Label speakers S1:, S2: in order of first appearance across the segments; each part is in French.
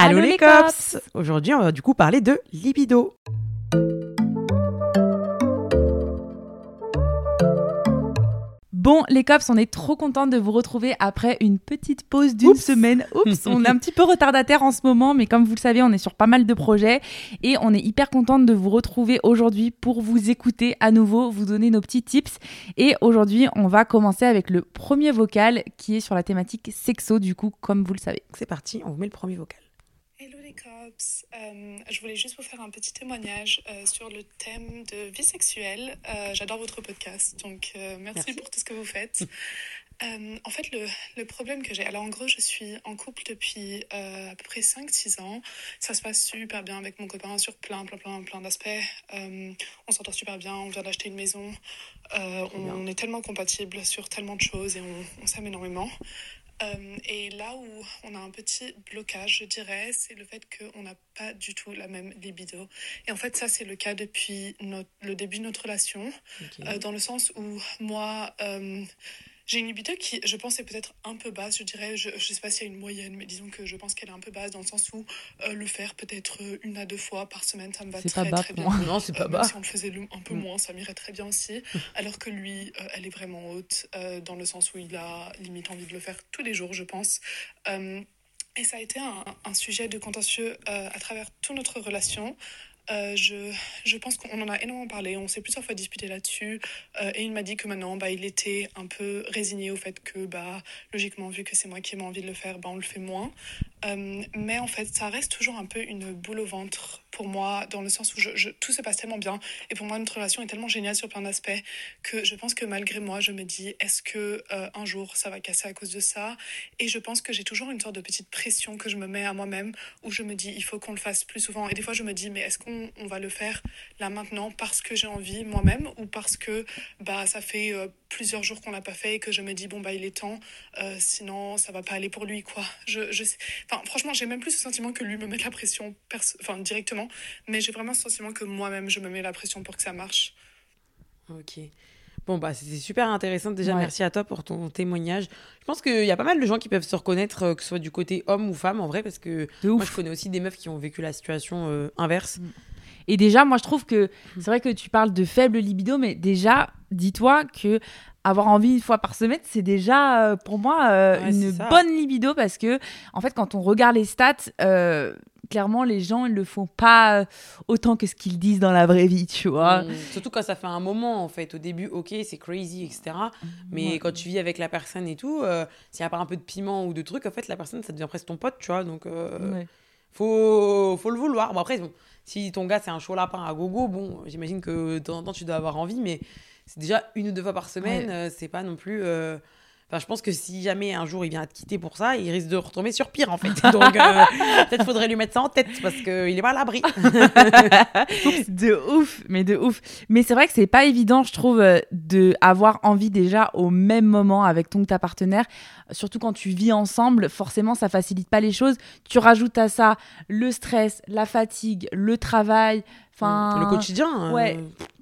S1: Allô les cops Aujourd'hui, on va du coup parler de libido. Bon, les cops, on est trop contents de vous retrouver après une petite pause d'une semaine. Oups, on est un petit peu retardataire en ce moment, mais comme vous le savez, on est sur pas mal de projets et on est hyper contente de vous retrouver aujourd'hui pour vous écouter à nouveau, vous donner nos petits tips. Et aujourd'hui, on va commencer avec le premier vocal qui est sur la thématique sexo, du coup, comme vous le savez. C'est parti, on vous met le premier vocal.
S2: Hello les cops, Euh, je voulais juste vous faire un petit témoignage euh, sur le thème de vie sexuelle. Euh, J'adore votre podcast, donc merci,
S1: Merci.
S2: pour tout ce que vous faites. En fait, le, le problème que j'ai, alors en gros, je suis en couple depuis à peu près 5-6 ans. Ça se passe super bien avec mon copain sur plein, plein, plein, plein d'aspects. On s'entend super bien, on vient d'acheter une maison. On, est tellement compatibles sur tellement de choses et on, on s'aime énormément. Euh, et là où on a un petit blocage, je dirais, c'est le fait qu'on n'a pas du tout la même libido. Et en fait, ça, c'est le cas depuis notre- le début de notre relation, euh, dans le sens où moi, euh, j'ai une libido qui, je pense, est peut-être un peu basse, je dirais. Je ne sais pas s'il y a une moyenne, mais disons que je pense qu'elle est un peu basse, dans le sens où euh, le faire peut-être euh, une à deux fois par semaine, ça me va très,
S1: bas
S2: très bien.
S1: moi.
S3: Non, c'est pas
S2: Euh,
S3: bas.
S2: si on le faisait un peu
S1: Mm.
S2: moins, ça m'irait très bien aussi. Alors que lui, euh, elle est vraiment haute, dans le sens où il a limite envie de le faire tous les jours, je pense. Et ça a été un, un sujet de contentieux à travers toute notre relation. Euh, je, je pense qu'on en a énormément parlé, on s'est plusieurs fois disputé là-dessus, euh, et il m'a dit que maintenant, bah, il était un peu résigné au fait que, bah, logiquement, vu que c'est moi qui ai envie de le faire, bah, on le fait moins. Euh, mais en fait, ça reste toujours un peu une boule au ventre pour moi, dans le sens où tout se passe tellement bien, et pour moi, notre relation est tellement géniale sur plein d'aspects, que je pense que malgré moi, je me dis, est-ce que euh, un jour, ça va casser à cause de ça? Et je pense que j'ai toujours une sorte de petite pression que je me mets à moi-même, où je me dis, il faut qu'on le fasse plus souvent. Et des fois, je me dis, mais est-ce qu'on on va le faire là maintenant parce que j'ai envie moi-même, ou parce que bah, ça fait euh, plusieurs jours qu'on l'a pas fait et que je me dis, bon, bah, il est temps, sinon, ça va pas aller pour lui, quoi. Je, Enfin, franchement, j'ai même plus ce sentiment que lui me met la pression enfin, directement, mais j'ai vraiment ce sentiment que moi-même, je me mets la pression pour que ça marche.
S3: Ok. Bon, bah, c'était super intéressant. Déjà,
S1: Ouais.
S3: merci à toi pour ton témoignage. Je pense qu'il y a pas mal de gens qui peuvent se reconnaître, euh, que ce soit du côté homme ou femme, en vrai, parce que moi, je connais aussi des meufs qui ont vécu la situation euh, inverse.
S1: Et déjà, moi, je trouve que c'est vrai que tu parles de faible libido, mais déjà, dis-toi que avoir envie une fois par semaine, c'est déjà euh, pour moi euh,
S3: Ouais,
S1: une bonne libido parce que, en fait, quand on regarde les stats, euh, clairement, les gens ils le font pas autant que ce qu'ils disent dans la vraie vie, tu vois.
S3: Mm. Surtout quand ça fait un moment, en fait. Au début, ok, c'est crazy, etc. Mais
S1: Ouais.
S3: quand tu vis avec la personne et tout, s'il n'y a pas un peu de piment ou de trucs, en fait, la personne, ça devient presque ton pote, tu vois. Donc,
S1: Ouais.
S3: faut, faut le vouloir. Bon, après, bon, si ton gars, c'est un chaud lapin à gogo, bon, j'imagine que de temps en temps, tu dois avoir envie, mais c'est déjà une ou deux fois par semaine,
S1: Ouais.
S3: euh, c'est pas non plus. euh, Enfin, je pense que si jamais un jour il vient à te quitter pour ça, il risque de retomber sur pire en fait. Donc euh, peut-être faudrait lui mettre ça en tête parce qu'il est pas à l'abri.
S1: de ouf, mais de ouf. Mais c'est vrai que c'est pas évident, je trouve, de avoir envie déjà au même moment avec ton ou ta partenaire. Surtout quand tu vis ensemble, forcément, ça facilite pas les choses. Tu rajoutes à ça le stress, la fatigue, le travail. Enfin,
S3: le quotidien. euh,
S1: ouais.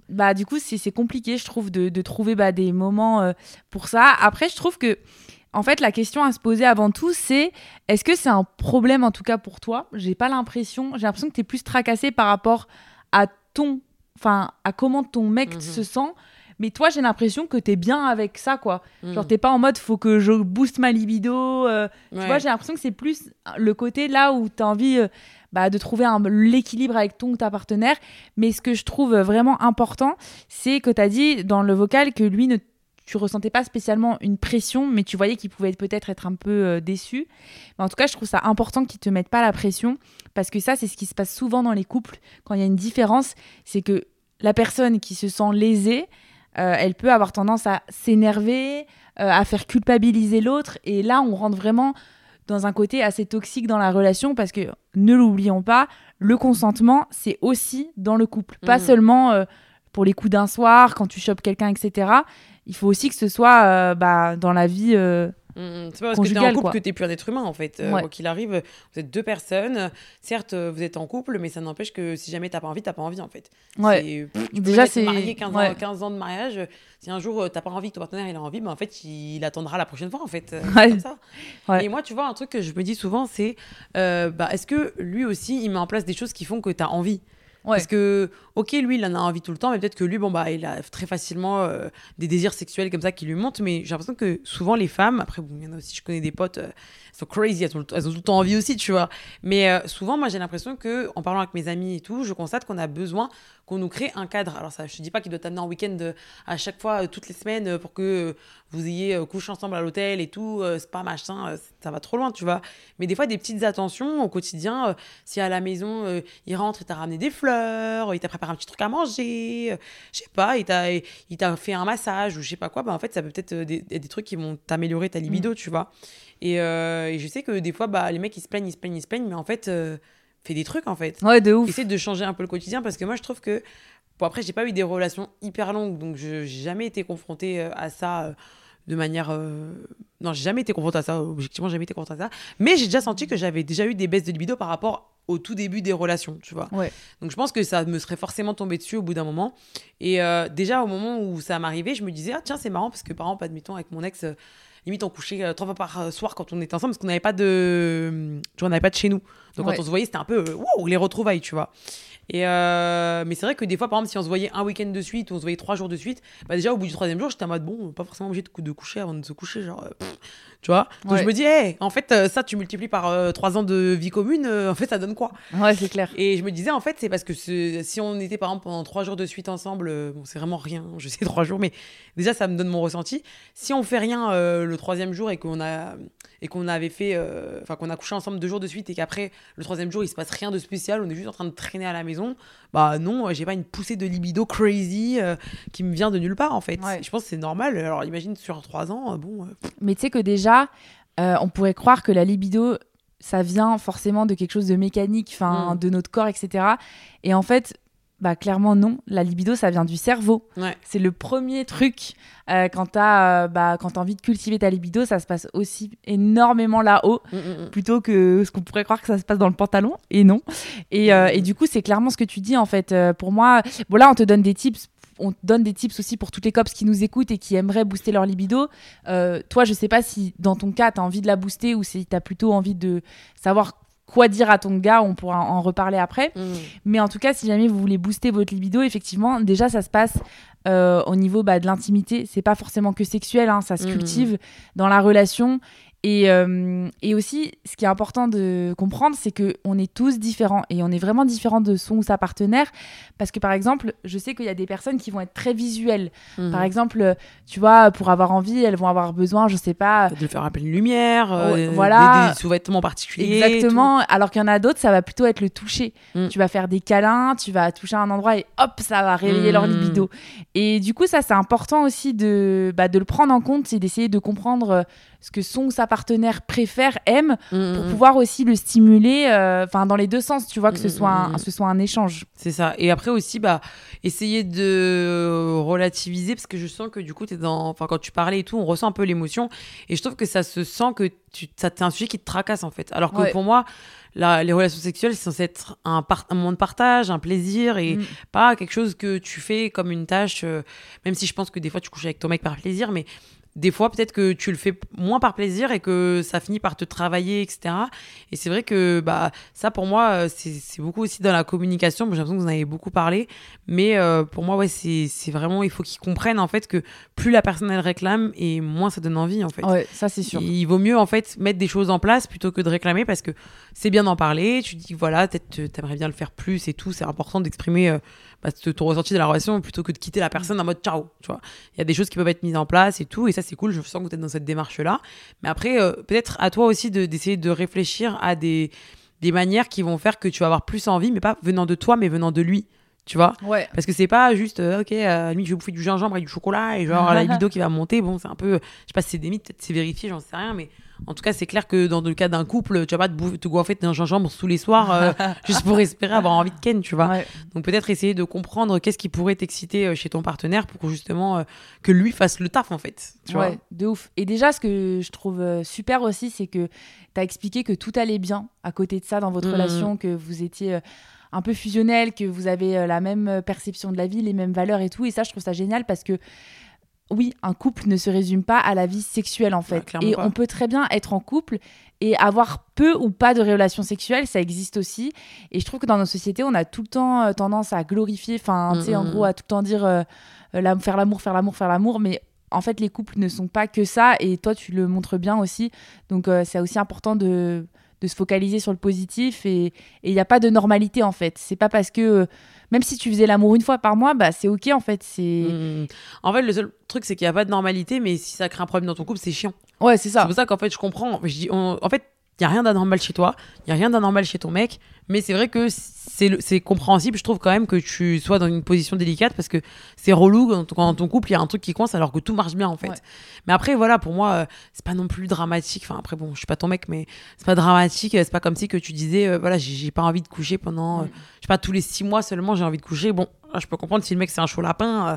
S1: Bah du coup c'est compliqué je trouve de, de trouver bah, des moments euh, pour ça. Après je trouve que en fait la question à se poser avant tout c'est est-ce que c'est un problème en tout cas pour toi? J'ai pas l'impression j'ai l'impression que tu es plus tracassé par rapport à ton enfin à comment ton mec
S3: Mhm.
S1: se sent. Mais toi j'ai l'impression que tu es bien avec ça quoi.
S3: Mm,
S1: genre t'es pas en mode faut que je booste ma libido euh, tu vois, j'ai l'impression que c'est plus le côté là où tu as envie euh, bah, de trouver l'équilibre avec ton ta partenaire. Mais ce que je trouve vraiment important, c'est que tu as dit dans le vocal que lui, ne, tu ressentais pas spécialement une pression, mais tu voyais qu'il pouvait peut-être être un peu euh, déçu. Mais en tout cas, je trouve ça important qu'il te mette pas la pression, parce que ça, c'est ce qui se passe souvent dans les couples. Quand il y a une différence, c'est que la personne qui se sent lésée, euh, elle peut avoir tendance à s'énerver, euh, à faire culpabiliser l'autre. Et là, on rentre vraiment dans un côté assez toxique dans la relation parce que ne l'oublions pas, le consentement, c'est aussi dans le couple, pas
S3: Mhm.
S1: seulement euh, pour les coups d'un soir, quand tu chopes quelqu'un, etc. Il faut aussi que ce soit euh, bah, dans la vie. Euh,
S3: Mm, C'est pas parce que t'es en couple
S1: quoi.
S3: que t'es plus un être humain en fait. Euh,
S1: Ouais.
S3: Quoi qu'il arrive, vous êtes deux personnes. Certes, euh, vous êtes en couple, mais ça n'empêche que si jamais t'as pas envie, t'as pas envie en fait.
S1: Ouais.
S3: C'est- pff, tu peux
S1: Déjà, c'est-
S3: marié 15,
S1: ouais.
S3: ans, 15 ans de mariage. Si un jour euh, t'as pas envie que ton partenaire il a envie, bah, en fait il, il attendra la prochaine fois en fait. Euh,
S1: Ouais.
S3: comme ça. Et moi, tu vois, un truc que je me dis souvent, c'est euh, bah, est-ce que lui aussi il met en place des choses qui font que t'as envie? Parce que, ok, lui, il en a envie tout le temps, mais peut-être que lui, bon, bah, il a très facilement euh, des désirs sexuels comme ça qui lui montent. Mais j'ai l'impression que souvent, les femmes, après, bon, il y en a aussi, je connais des potes, euh, elles sont crazy, elles ont, elles ont tout le temps envie aussi, tu vois. Mais euh, souvent, moi, j'ai l'impression que, en parlant avec mes amis et tout, je constate qu'on a besoin qu'on nous crée un cadre. Alors, ça, je te dis pas qu'il doit t'amener en week-end euh, à chaque fois, euh, toutes les semaines, euh, pour que vous ayez couché ensemble à l'hôtel et tout, c'est pas machin, ça va trop loin, tu vois. Mais des fois, des petites attentions au quotidien, si à la maison, il rentre, il t'a ramené des fleurs, il t'a préparé un petit truc à manger, je sais pas, il t'a, fait un massage ou je sais pas quoi, bah en fait, ça peut peut-être des, des trucs qui vont t'améliorer ta libido, tu vois. Et, euh, et je sais que des fois, bah, les mecs, ils se plaignent, ils se plaignent, ils se plaignent, mais en fait, euh, fais des trucs, en fait.
S1: Ouais, de ouf.
S3: Essaie de changer un peu le quotidien parce que moi, je trouve que. Bon, après, j'ai pas eu des relations hyper longues, donc je j'ai jamais été confrontée euh, à ça euh, de manière. euh, Non, j'ai jamais été confrontée à ça, objectivement, j'ai jamais été confrontée à ça. Mais j'ai déjà senti que j'avais déjà eu des baisses de libido par rapport au tout début des relations, tu vois.
S1: Ouais.
S3: Donc je pense que ça me serait forcément tombé dessus au bout d'un moment. Et euh, déjà, au moment où ça m'arrivait, je me disais, ah tiens, c'est marrant parce que par exemple, admettons, avec mon ex. euh, Limite, on couchait trois fois par soir quand on était ensemble parce qu'on n'avait pas de, tu vois, on n'avait pas de chez nous. Donc
S1: Ouais.
S3: quand on se voyait, c'était un peu, euh, wow, les retrouvailles, tu vois. Et euh, mais c'est vrai que des fois, par exemple, si on se voyait un week-end de suite ou on se voyait trois jours de suite, bah déjà au bout du troisième jour, j'étais en mode bon, pas forcément obligé de, cou- de coucher avant de se coucher, genre, euh, pff, tu vois. Donc
S1: Ouais.
S3: je me dis, hey, en fait, ça, tu multiplies par euh, trois ans de vie commune, en fait, ça donne quoi?
S1: Ouais, c'est clair.
S3: Et je me disais, en fait, c'est parce que si on était par exemple pendant trois jours de suite ensemble, bon, c'est vraiment rien, je sais trois jours, mais déjà, ça me donne mon ressenti. Si on fait rien le troisième jour et qu'on a et qu'on avait fait, euh, enfin qu'on a couché ensemble deux jours de suite et qu'après le troisième jour il se passe rien de spécial, on est juste en train de traîner à la maison, bah non, euh, j'ai pas une poussée de libido crazy euh, qui me vient de nulle part en fait.
S1: Ouais.
S3: Je pense que c'est normal. Alors imagine sur trois ans, bon.
S1: Mais tu sais que déjà, on pourrait croire que la libido, ça vient forcément de quelque chose de mécanique, enfin,
S3: Mm.
S1: de notre corps, etc. Et en fait, bah clairement non. La libido, ça vient du cerveau.
S3: ouais.
S1: C'est le premier truc euh, quand t'as euh, bah, quand t'as envie de cultiver ta libido, ça se passe aussi énormément là-haut
S3: Mm, mm, mm.
S1: plutôt que ce qu'on pourrait croire que ça se passe dans le pantalon et non. Et, euh, et du coup, c'est clairement ce que tu dis en fait. Pour moi, bon là, on te donne des tips. On donne des tips aussi pour toutes les cops qui nous écoutent et qui aimeraient booster leur libido. Euh, toi, je sais pas si dans ton cas, tu as envie de la booster ou si tu as plutôt envie de savoir quoi dire à ton gars. On pourra en reparler après.
S3: Mm.
S1: Mais en tout cas, si jamais vous voulez booster votre libido, effectivement, déjà, ça se passe euh, au niveau bah, de l'intimité. C'est pas forcément que sexuel, hein, ça se
S3: Mhm.
S1: cultive dans la relation. Et, euh, et aussi, ce qui est important de comprendre, c'est que on est tous différents et on est vraiment différents de son ou sa partenaire. Parce que par exemple, je sais qu'il y a des personnes qui vont être très visuelles.
S3: Mm.
S1: Par exemple, tu vois, pour avoir envie, elles vont avoir besoin, je sais pas,
S3: de faire appeler une lumière, euh,
S1: Ouais,
S3: des-
S1: voilà.
S3: des, des sous-vêtements particuliers.
S1: Exactement. Alors qu'il y en a d'autres, ça va plutôt être le toucher.
S3: Mm.
S1: Tu vas faire des câlins, tu vas toucher un endroit et hop, ça va réveiller leur
S3: Mm.
S1: libido. Et du coup, ça, c'est important aussi de, bah, de le prendre en compte et d'essayer de comprendre euh, ce que son ou sa partenaire préfère, aime,
S3: tout. Mm,
S1: pour
S3: mm.
S1: pouvoir aussi le stimuler, euh, enfin, dans les deux sens, tu vois, que ce
S3: Mm,
S1: soit un,
S3: mm.
S1: ce soit un échange.
S3: C'est ça. Et après aussi, bah, essayer de relativiser parce que je sens que du coup, es dans... enfin, quand tu parlais et tout, on ressent un peu l'émotion. Et je trouve que ça se sent que tu... ça, c'est un sujet qui te tracasse en fait. Alors que
S1: Ouais.
S3: pour moi, la- les relations sexuelles, c'est censé être un, par- un moment de partage, un plaisir et
S1: Mm.
S3: pas quelque chose que tu fais comme une tâche. euh, même si je pense que des fois, tu couches avec ton mec par plaisir, mais des fois, peut-être que tu le fais moins par plaisir et que ça finit par te travailler, etc. Et c'est vrai que bah, ça, pour moi, euh, c'est beaucoup aussi dans la communication. J'ai l'impression que vous en avez beaucoup parlé. Mais euh, pour moi, ouais, c'est vraiment, il faut qu'ils comprennent en fait que plus la personne elle réclame et moins ça donne envie en fait.
S1: Ouais, ça, c'est sûr.
S3: Il vaut mieux en fait mettre des choses en place plutôt que de réclamer parce que c'est bien d'en parler. Tu dis voilà, peut-être t'aimerais bien le faire plus et tout. C'est important d'exprimer euh, bah, ton ressenti de la relation plutôt que de quitter la personne en mode ciao. Tu vois, il y a des choses qui peuvent être mises en place et tout. Et ça c'est cool. Je sens que vous êtes dans cette démarche là. Mais après, euh, peut-être à toi aussi de- d'essayer de réfléchir à des des manières qui vont faire que tu vas avoir plus envie, mais pas venant de toi, mais venant de lui. Tu vois
S1: Ouais.
S3: parce que c'est pas juste, euh, ok, euh, limite, je vais bouffer du gingembre avec du chocolat et genre la libido qui va monter. Bon, c'est un peu, je sais pas si c'est des mythes, peut-être c'est vérifié, j'en sais rien, mais En tout cas, c'est clair que dans le cas d'un couple, tu vas pas te, bouffer- te goinfrer d'un gingembre tous les soirs euh, juste pour espérer avoir envie de ken, tu vois.
S1: Ouais.
S3: Donc peut-être essayer de comprendre qu'est-ce qui pourrait t'exciter euh, chez ton partenaire pour justement euh, que lui fasse le taf en fait. Tu vois.
S1: Ouais, de ouf. Et déjà, ce que je trouve super aussi, c'est que tu as expliqué que tout allait bien à côté de ça dans votre
S3: Mhm.
S1: relation, que vous étiez un peu fusionnel, que vous avez la même perception de la vie, les mêmes valeurs et tout. Et ça, je trouve ça génial parce que. Oui, un couple ne se résume pas à la vie sexuelle en fait. et
S3: pas.
S1: on peut très bien être en couple et avoir peu ou pas de relations sexuelles, ça existe aussi. Et je trouve que dans nos sociétés, on a tout le temps euh, tendance à glorifier, enfin, tu sais, en
S3: Mhm.
S1: gros, à tout le temps dire euh, euh, la- faire l'amour, faire l'amour, faire l'amour. Mais en fait, les couples ne sont pas que ça. Et toi, tu le montres bien aussi. Donc, euh, c'est aussi important de, de se focaliser sur le positif. Et il n'y a pas de normalité, en fait. C'est pas parce que, euh, même si tu faisais l'amour une fois par mois, bah, c'est OK, en fait. C'est.
S3: Mm. En fait, le seul truc, c'est qu'il n'y a pas de normalité, mais si ça crée un problème dans ton couple, c'est chiant.
S1: Ouais, c'est
S3: C'est
S1: ça.
S3: pour ça qu'en fait, je comprends. Je dis, on- En fait, il n'y a rien d'anormal chez toi, il n'y a rien d'anormal chez ton mec, mais c'est vrai que c'est le- c'est compréhensible, je trouve quand même que tu sois dans une position délicate parce que c'est relou quand, quand dans ton couple, il y a un truc qui coince alors que tout marche bien en fait.
S1: Ouais.
S3: Mais après, voilà, pour moi, euh, c'est pas non plus dramatique. Enfin, après, bon, je suis pas ton mec, mais c'est pas dramatique. C'est pas comme si que tu disais, euh, voilà, j'ai pas envie de coucher pendant, euh, je sais pas, tous les six mois seulement, j'ai envie de coucher. Bon, là, je peux comprendre si le mec c'est un chaud lapin. euh,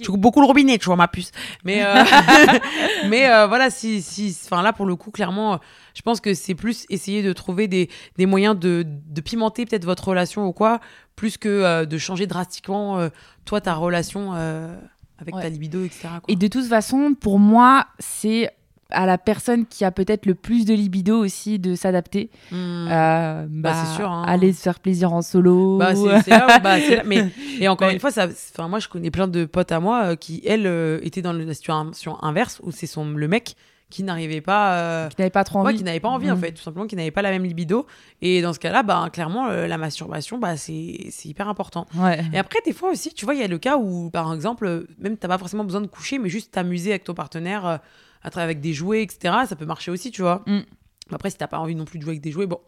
S3: tu coupes beaucoup le robinet, tu vois, ma puce. Mais, euh, mais euh, voilà, si, si, enfin là, pour le coup, clairement, euh, je pense que c'est plus essayer de trouver des, des moyens de, de pimenter peut-être votre relation ou quoi, plus que de changer drastiquement, toi, ta relation avec
S1: Ouais.
S3: ta libido, etc. quoi.
S1: Et de toute façon, pour moi, c'est à la personne qui a peut-être le plus de libido aussi de s'adapter.
S3: Hmm.
S1: Euh, bah,
S3: c'est sûr, hein.
S1: Aller se faire plaisir en solo.
S3: Bah, c'est là, bah, là- mais et encore une fois, ça, moi, je connais plein de potes à moi euh, qui, elles, euh, étaient dans la situation inverse où c'est son le mec qui n'arrivait pas. euh,
S1: qui n'avait pas trop
S3: Ouais,
S1: envie.
S3: qui n'avait pas envie en
S1: Mhm.
S3: fait, tout simplement, qui n'avait pas la même libido. Et dans ce cas-là, bah, clairement, euh, la masturbation, bah, c'est hyper important.
S1: Ouais.
S3: Et après, des fois aussi, tu vois, il y a le cas où, par exemple, même t'as pas forcément besoin de coucher, mais juste t'amuser avec ton partenaire, euh, à travers avec des jouets, etc. Ça peut marcher aussi, tu vois.
S1: Mm.
S3: Après, si t'as pas envie non plus de jouer avec des jouets, bon,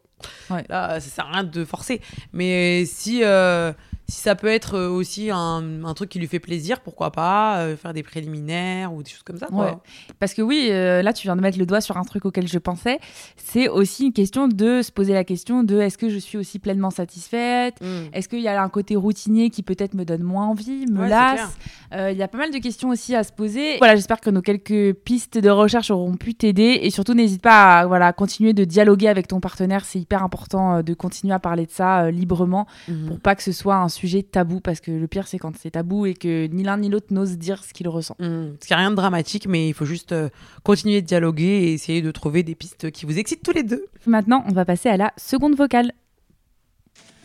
S1: Ouais.
S3: là, ça sert à rien de forcer. Mais si, euh, si ça peut être euh, aussi un, un truc qui lui fait plaisir, pourquoi pas euh, faire des préliminaires ou des choses comme ça, quoi.
S1: Ouais. Parce que oui, euh, là, tu viens de mettre le doigt sur un truc auquel je pensais. C'est aussi une question de se poser la question de est-ce que je suis aussi pleinement satisfaite?
S3: Mm.
S1: Est-ce qu'il y a un côté routinier qui peut-être me donne moins envie, me
S3: Ouais,
S1: lasse? Euh, Il y a pas mal de questions aussi à se poser. Voilà, j'espère que nos quelques pistes de recherche auront pu t'aider. Et surtout, n'hésite pas à voilà, continuer de dialoguer avec ton partenaire. C'est hyper important de continuer à parler de ça librement
S3: Mhm.
S1: pour pas que ce soit un sujet tabou. Parce que le pire, c'est quand c'est tabou et que ni l'un ni l'autre n'ose dire ce qu'il ressent.
S3: Mm. Parce qu'il n'y a rien de dramatique, mais il faut juste euh, continuer de dialoguer et essayer de trouver des pistes qui vous excitent tous les deux.
S1: Maintenant, on va passer à la seconde vocale.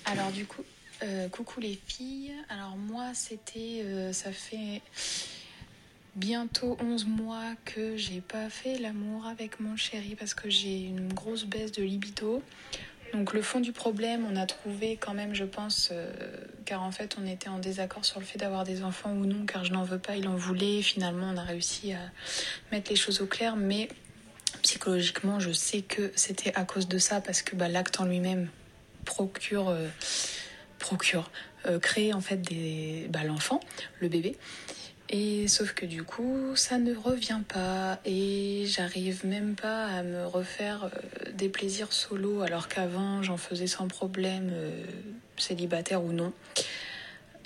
S4: Alors du coup, euh, coucou les filles. Alors moi, c'était, euh, ça fait bientôt 11 mois que j'ai pas fait l'amour avec mon chéri parce que j'ai une grosse baisse de libido. Donc le fond du problème, on a trouvé quand même, je pense, euh, car en fait on était en désaccord sur le fait d'avoir des enfants ou non, car je n'en veux pas, il en voulait. Finalement, on a réussi à mettre les choses au clair, mais psychologiquement, je sais que c'était à cause de ça parce que bah, l'acte en lui-même procure, euh, procure, euh, crée en fait bah, l'enfant, le bébé. Et sauf que du coup, ça ne revient pas et j'arrive même pas à me refaire euh, des plaisirs solo alors qu'avant j'en faisais sans problème, euh, célibataire ou non.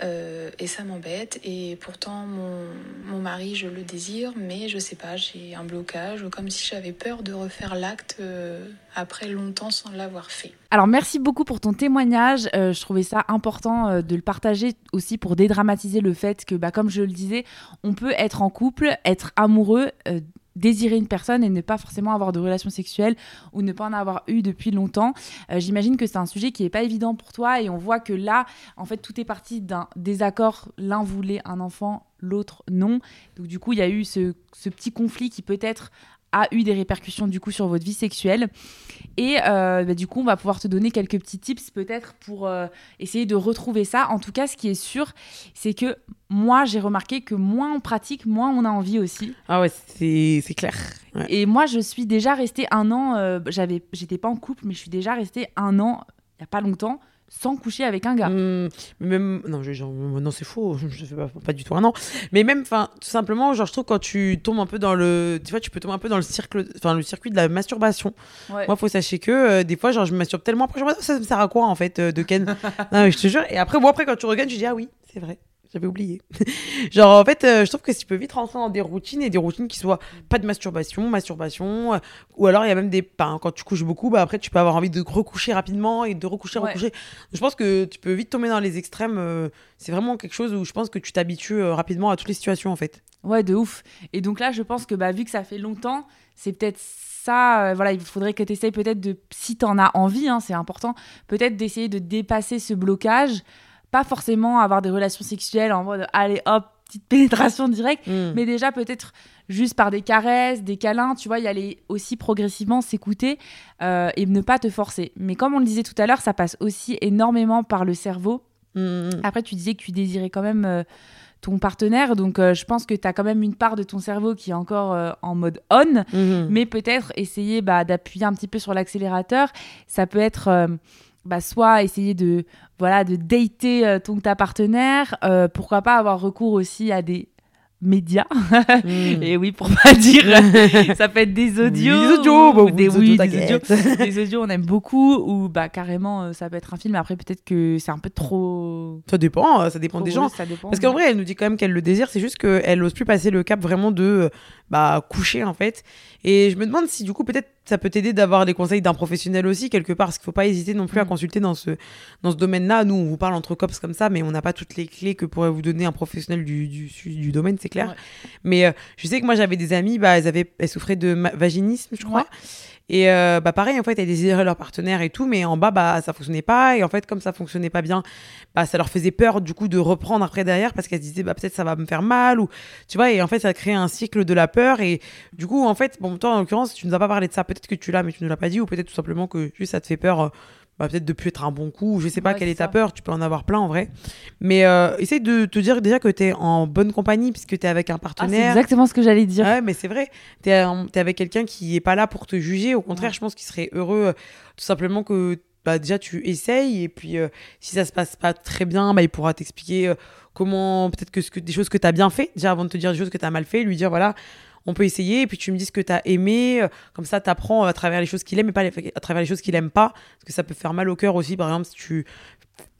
S4: Euh, et ça m'embête. Et pourtant, mon, mon mari, je le désire, mais je sais pas, j'ai un blocage, comme si j'avais peur de refaire l'acte euh, après longtemps sans l'avoir fait.
S1: Alors merci beaucoup pour ton témoignage. Euh, je trouvais ça important de le partager aussi pour dédramatiser le fait que, bah, comme je le disais, on peut être en couple, être amoureux, désirer une personne et ne pas forcément avoir de relation sexuelle ou ne pas en avoir eu depuis longtemps. Euh, J'imagine que c'est un sujet qui n'est pas évident pour toi et on voit que là, en fait, tout est parti d'un désaccord. L'un voulait un enfant, l'autre non. Donc du coup, il y a eu ce, petit conflit qui peut-être a eu des répercussions du coup sur votre vie sexuelle. Et euh, bah, du coup, on va pouvoir te donner quelques petits tips peut-être pour euh, essayer de retrouver ça. En tout cas, ce qui est sûr, c'est que moi, j'ai remarqué que moins on pratique, moins on a envie aussi.
S3: Ah ouais, c'est clair. Ouais.
S1: Et moi, je suis déjà restée un an, euh, j'avais, j'étais pas en couple, mais je suis déjà restée un an, il y a pas longtemps, sans coucher avec un gars.
S3: Mmh, même non, je- genre, non c'est faux, je fais pas, pas du tout un an. Mais même, enfin, tout simplement, genre je trouve quand tu tombes un peu dans le, tu vois, tu peux tomber un peu dans le cirque, enfin le circuit de la masturbation.
S1: Ouais.
S3: Moi, faut sachez que euh, des fois, genre je masturbe tellement après, je me dis, ça me sert à quoi en fait euh, de Ken? Non, mais je te jure. Et après, après quand tu regardes, tu dis ah oui, c'est vrai. J'avais oublié. genre, en fait, euh, je trouve que tu peux vite rentrer dans des routines et des routines qui soient pas de masturbation, masturbation, euh, ou alors il y a même des. quand tu couches beaucoup, bah, après, tu peux avoir envie de recoucher rapidement et de recoucher,
S1: Ouais.
S3: recoucher. Je pense que tu peux vite tomber dans les extrêmes. euh, c'est vraiment quelque chose où je pense que tu t'habitues rapidement à toutes les situations, en fait.
S1: Ouais, de ouf. Et donc là, je pense que bah, vu que ça fait longtemps, c'est peut-être ça. euh, voilà, il faudrait que tu essayes peut-être de, si tu en as envie, hein, c'est important, peut-être d'essayer de dépasser ce blocage. Pas forcément avoir des relations sexuelles en mode allez hop, petite pénétration directe,
S3: Mm.
S1: mais déjà peut-être juste par des caresses, des câlins, tu vois, y aller aussi progressivement, s'écouter euh, et ne pas te forcer. Mais comme on le disait tout à l'heure, ça passe aussi énormément par le cerveau.
S3: Mm, mm.
S1: Après, tu disais que tu désirais quand même euh, ton partenaire, donc euh, je pense que tu as quand même une part de ton cerveau qui est encore en mode on, mais peut-être essayer bah, d'appuyer un petit peu sur l'accélérateur. Ça peut être bah, soit essayer de, voilà, de dater euh, ton ta partenaire, euh, pourquoi pas avoir recours aussi à des médias.
S3: Mm.
S1: Et oui, pour pas dire, ça peut être des audios,
S3: des audios, bah,
S1: des,
S3: des
S1: oui,
S3: audios,
S1: des audios,
S3: t'inquiète.
S1: des audios, on aime beaucoup, ou bah carrément, euh, ça peut être un film. Après, peut-être que c'est un peu trop.
S3: Ça dépend, euh, ça dépend
S1: trop
S3: des gens.
S1: Dépend.
S3: Parce qu'en vrai, elle nous dit quand même qu'elle le désire, c'est juste qu'elle n'ose plus passer le cap vraiment de bah, coucher en fait. Et je me demande si du coup, peut-être ça peut t'aider d'avoir des conseils d'un professionnel aussi, quelque part, parce qu'il faut pas hésiter non plus à
S1: Mm.
S3: consulter dans ce, dans ce domaine-là. Nous, on vous parle entre cops comme ça, mais on n'a pas toutes les clés que pourrait vous donner un professionnel du, du, du domaine, c'est clair.
S1: Ouais.
S3: Mais euh, je sais que moi, j'avais des amis, bah, elles, avaient, elles souffraient de vaginisme, je crois.
S1: Ouais.
S3: Et euh, bah pareil, en fait, elles désiraient leur partenaire et tout, mais en bas, bah ça fonctionnait pas. Et en fait, comme ça fonctionnait pas bien, bah ça leur faisait peur du coup de reprendre après derrière parce qu'elles se disaient bah peut-être ça va me faire mal ou tu vois. Et en fait, ça crée un cycle de la peur. Et du coup, en fait, bon, toi en l'occurrence, tu nous as pas parlé de ça. Peut-être que tu l'as, mais tu ne l'as pas dit, ou peut-être tout simplement que juste ça te fait peur. Euh, bah, peut-être de plus être un bon coup, ou je sais pas
S1: Ouais,
S3: quelle
S1: c'est
S3: est ta peur, tu peux en avoir plein en vrai. Mais euh, essaye de te dire déjà que tu es en bonne compagnie puisque tu es avec un
S1: Ah, c'est
S3: partenaire.
S1: exactement ce que j'allais dire.
S3: Ouais, mais c'est vrai. T'es es avec quelqu'un qui est pas là pour te juger. Au contraire,
S1: Ouais.
S3: je pense qu'il serait heureux, euh, tout simplement que bah, déjà tu essayes et puis euh, si ça se passe pas très bien, bah, il pourra t'expliquer euh, comment peut-être que, ce que des choses que tu as bien fait déjà avant de te dire des choses que tu as mal fait, lui dire voilà. On peut essayer et puis tu me dis ce que tu as aimé, euh, comme ça tu apprends à travers les choses qu'il aime et pas à travers les choses qu'il aime pas, parce que ça peut faire mal au cœur aussi. Par exemple, si tu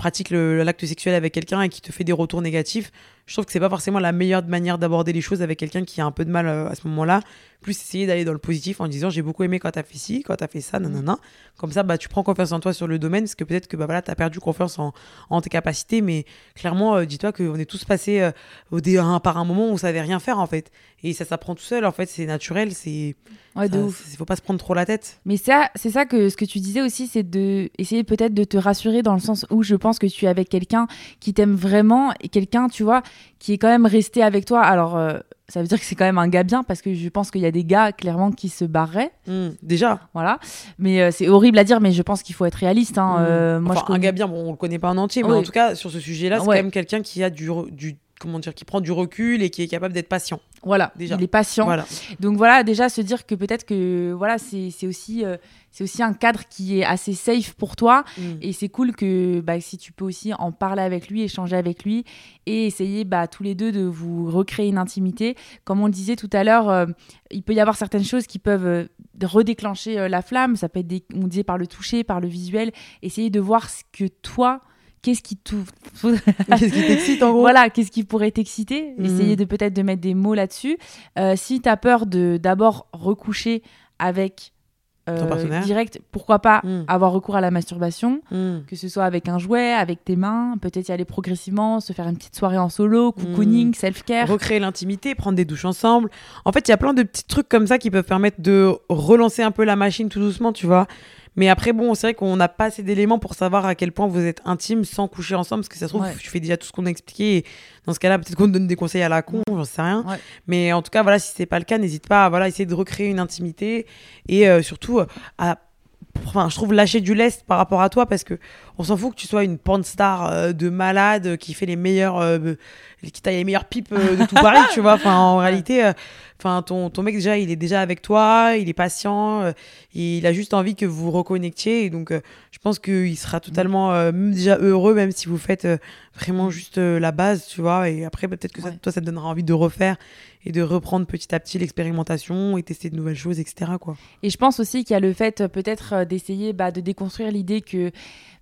S3: pratiques le- l'acte sexuel avec quelqu'un et qui te fait des retours négatifs, je trouve que c'est pas forcément la meilleure manière d'aborder les choses avec quelqu'un qui a un peu de mal euh, à ce moment-là. Plus essayer d'aller dans le positif en disant j'ai beaucoup aimé quand t'as fait ci, quand t'as fait ça, nanana. Comme ça, bah, tu prends confiance en toi sur le domaine, parce que peut-être que bah, voilà, t'as perdu confiance en, en tes capacités, mais clairement, euh, dis-toi qu'on est tous passés euh, au dé- un- par un moment où on savait rien faire en fait. Et ça s'apprend tout seul, en fait, c'est naturel, c'est.
S1: Ouais, de
S3: ça-
S1: ouf.
S3: Faut pas se prendre trop la tête.
S1: Mais ça, c'est ça que ce que tu disais aussi, c'est de essayer peut-être de te rassurer dans le sens où je pense que tu es avec quelqu'un qui t'aime vraiment et quelqu'un, tu vois, qui est quand même resté avec toi. Alors, euh, ça veut dire que c'est quand même un gars bien parce que je pense qu'il y a des gars clairement qui se barraient,
S3: Hmm, déjà.
S1: voilà. Mais euh, c'est horrible à dire, mais je pense qu'il faut être réaliste. Hein.
S3: Hmm.
S1: Euh, moi,
S3: Enfin,
S1: je
S3: un gars bien, bon, on le connaît pas en entier, mais en tout cas, sur ce sujet-là, c'est
S1: Ouais.
S3: quand même quelqu'un qui a du, du. Comment dire, qui prend du recul et qui est capable d'être patient.
S1: Voilà,
S3: Déjà.
S1: il est patient.
S3: Voilà.
S1: Donc voilà, déjà se dire que peut-être que voilà, c'est aussi, euh, c'est aussi un cadre qui est assez safe pour toi.
S3: Mm.
S1: Et c'est cool que bah, si tu peux aussi en parler avec lui, échanger avec lui et essayer bah, tous les deux de vous recréer une intimité. Comme on le disait tout à l'heure, euh, il peut y avoir certaines choses qui peuvent euh, redéclencher la flamme. Ça peut être, des, on disait, par le toucher, par le visuel. Essayer de voir ce que toi, qu'est-ce qui
S3: t'excite en gros
S1: Voilà, qu'est-ce qui pourrait t'exciter?
S3: Mhm.
S1: Essayer de peut-être de mettre des mots là-dessus. Euh, si tu as peur de d'abord recoucher avec euh, direct, pourquoi pas
S3: Mhm.
S1: avoir recours à la masturbation,
S3: Hmm.
S1: que ce soit avec un jouet, avec tes mains, peut-être y aller progressivement, se faire une petite soirée en solo, cocooning,
S3: Mhm.
S1: self-care.
S3: recréer l'intimité, prendre des douches ensemble. En fait, il y a plein de petits trucs comme ça qui peuvent permettre de relancer un peu la machine tout doucement, tu vois. Mais après, bon, c'est vrai qu'on n'a pas assez d'éléments pour savoir à quel point vous êtes intime sans coucher ensemble, parce que ça se trouve,
S1: Ouais.
S3: tu fais déjà tout ce qu'on a expliqué. Et dans ce cas-là, peut-être qu'on te donne des conseils à la con, j'en sais rien.
S1: Ouais.
S3: Mais en tout cas, voilà, si c'est pas le cas, n'hésite pas à voilà, essayer de recréer une intimité et euh, surtout euh, à enfin, je trouve lâcher du lest par rapport à toi parce que On s'en fout que tu sois une porn star euh, de malade euh, qui fait les meilleurs, euh, qui taille les meilleures pipes euh, de tout Paris, tu vois. Enfin, en réalité, euh, enfin, ton, ton mec déjà, il est déjà avec toi, il est patient, euh, il a juste envie que vous vous reconnectiez. Et donc, je pense qu'il sera totalement euh, même déjà heureux, même si vous faites vraiment juste la base, tu vois. Et après, peut-être que ça-
S1: Ouais.
S3: toi, ça te donnera envie de refaire et de reprendre petit à petit l'expérimentation et tester de nouvelles choses, etc. Quoi.
S1: Et je pense aussi qu'il y a le fait euh, peut-être euh, d'essayer bah, de déconstruire l'idée que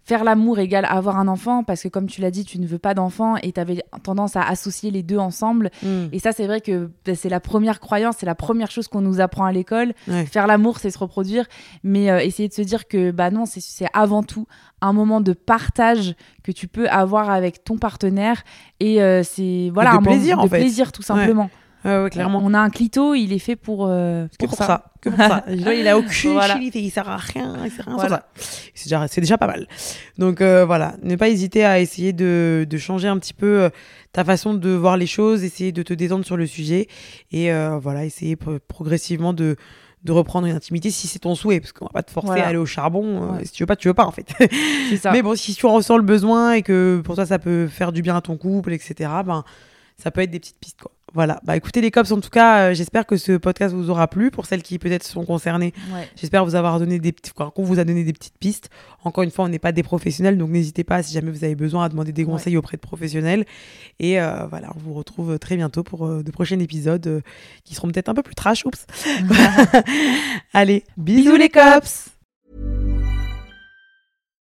S1: faire l'amour égale avoir un enfant, parce que comme tu l'as dit, tu ne veux pas d'enfant et tu avais tendance à associer les deux ensemble. Et ça, c'est vrai que bah, c'est la première croyance, c'est la première chose qu'on nous apprend à l'école.
S3: Ouais.
S1: Faire l'amour, c'est se reproduire, mais euh, essayer de se dire que bah non, c'est- avant tout un moment de partage que tu peux avoir avec ton partenaire et euh, c'est voilà
S3: de
S1: un moment
S3: plaisir, en
S1: de
S3: fait.
S1: plaisir tout simplement.
S3: Ouais, ouais, clairement.
S1: On a un clito, il est fait pour euh,
S3: Que pour ça. Que pour ça. Là, il a aucune
S1: Voilà.
S3: utilité, il sert à rien, il sert à rien
S1: Voilà.
S3: C'est déjà, c'est déjà pas mal. Donc euh, voilà, ne pas hésiter à essayer de, de changer un petit peu euh, ta façon de voir les choses, essayer de te détendre sur le sujet et euh, voilà, essayer pro- progressivement de de reprendre une intimité si c'est ton souhait parce qu'on va pas te forcer
S1: Voilà.
S3: à aller au charbon euh,
S1: Ouais.
S3: si tu veux pas tu veux pas en fait
S1: ça.
S3: mais bon si tu en ressens le besoin et que pour toi ça peut faire du bien à ton couple etc ben ça peut être des petites pistes quoi voilà bah écoutez les cops en tout cas euh, j'espère que ce podcast vous aura plu pour celles qui peut-être sont concernées
S1: Ouais.
S3: J'espère vous avoir donné des petits, qu'on vous a donné des petites pistes. Encore une fois, on n'est pas des professionnels, donc n'hésitez pas si jamais vous avez besoin à demander des conseils auprès de professionnels. Et euh, voilà, on vous retrouve très bientôt pour euh, de prochains épisodes euh, qui seront peut-être un peu plus trash. Oups. Allez, bisous, les cops.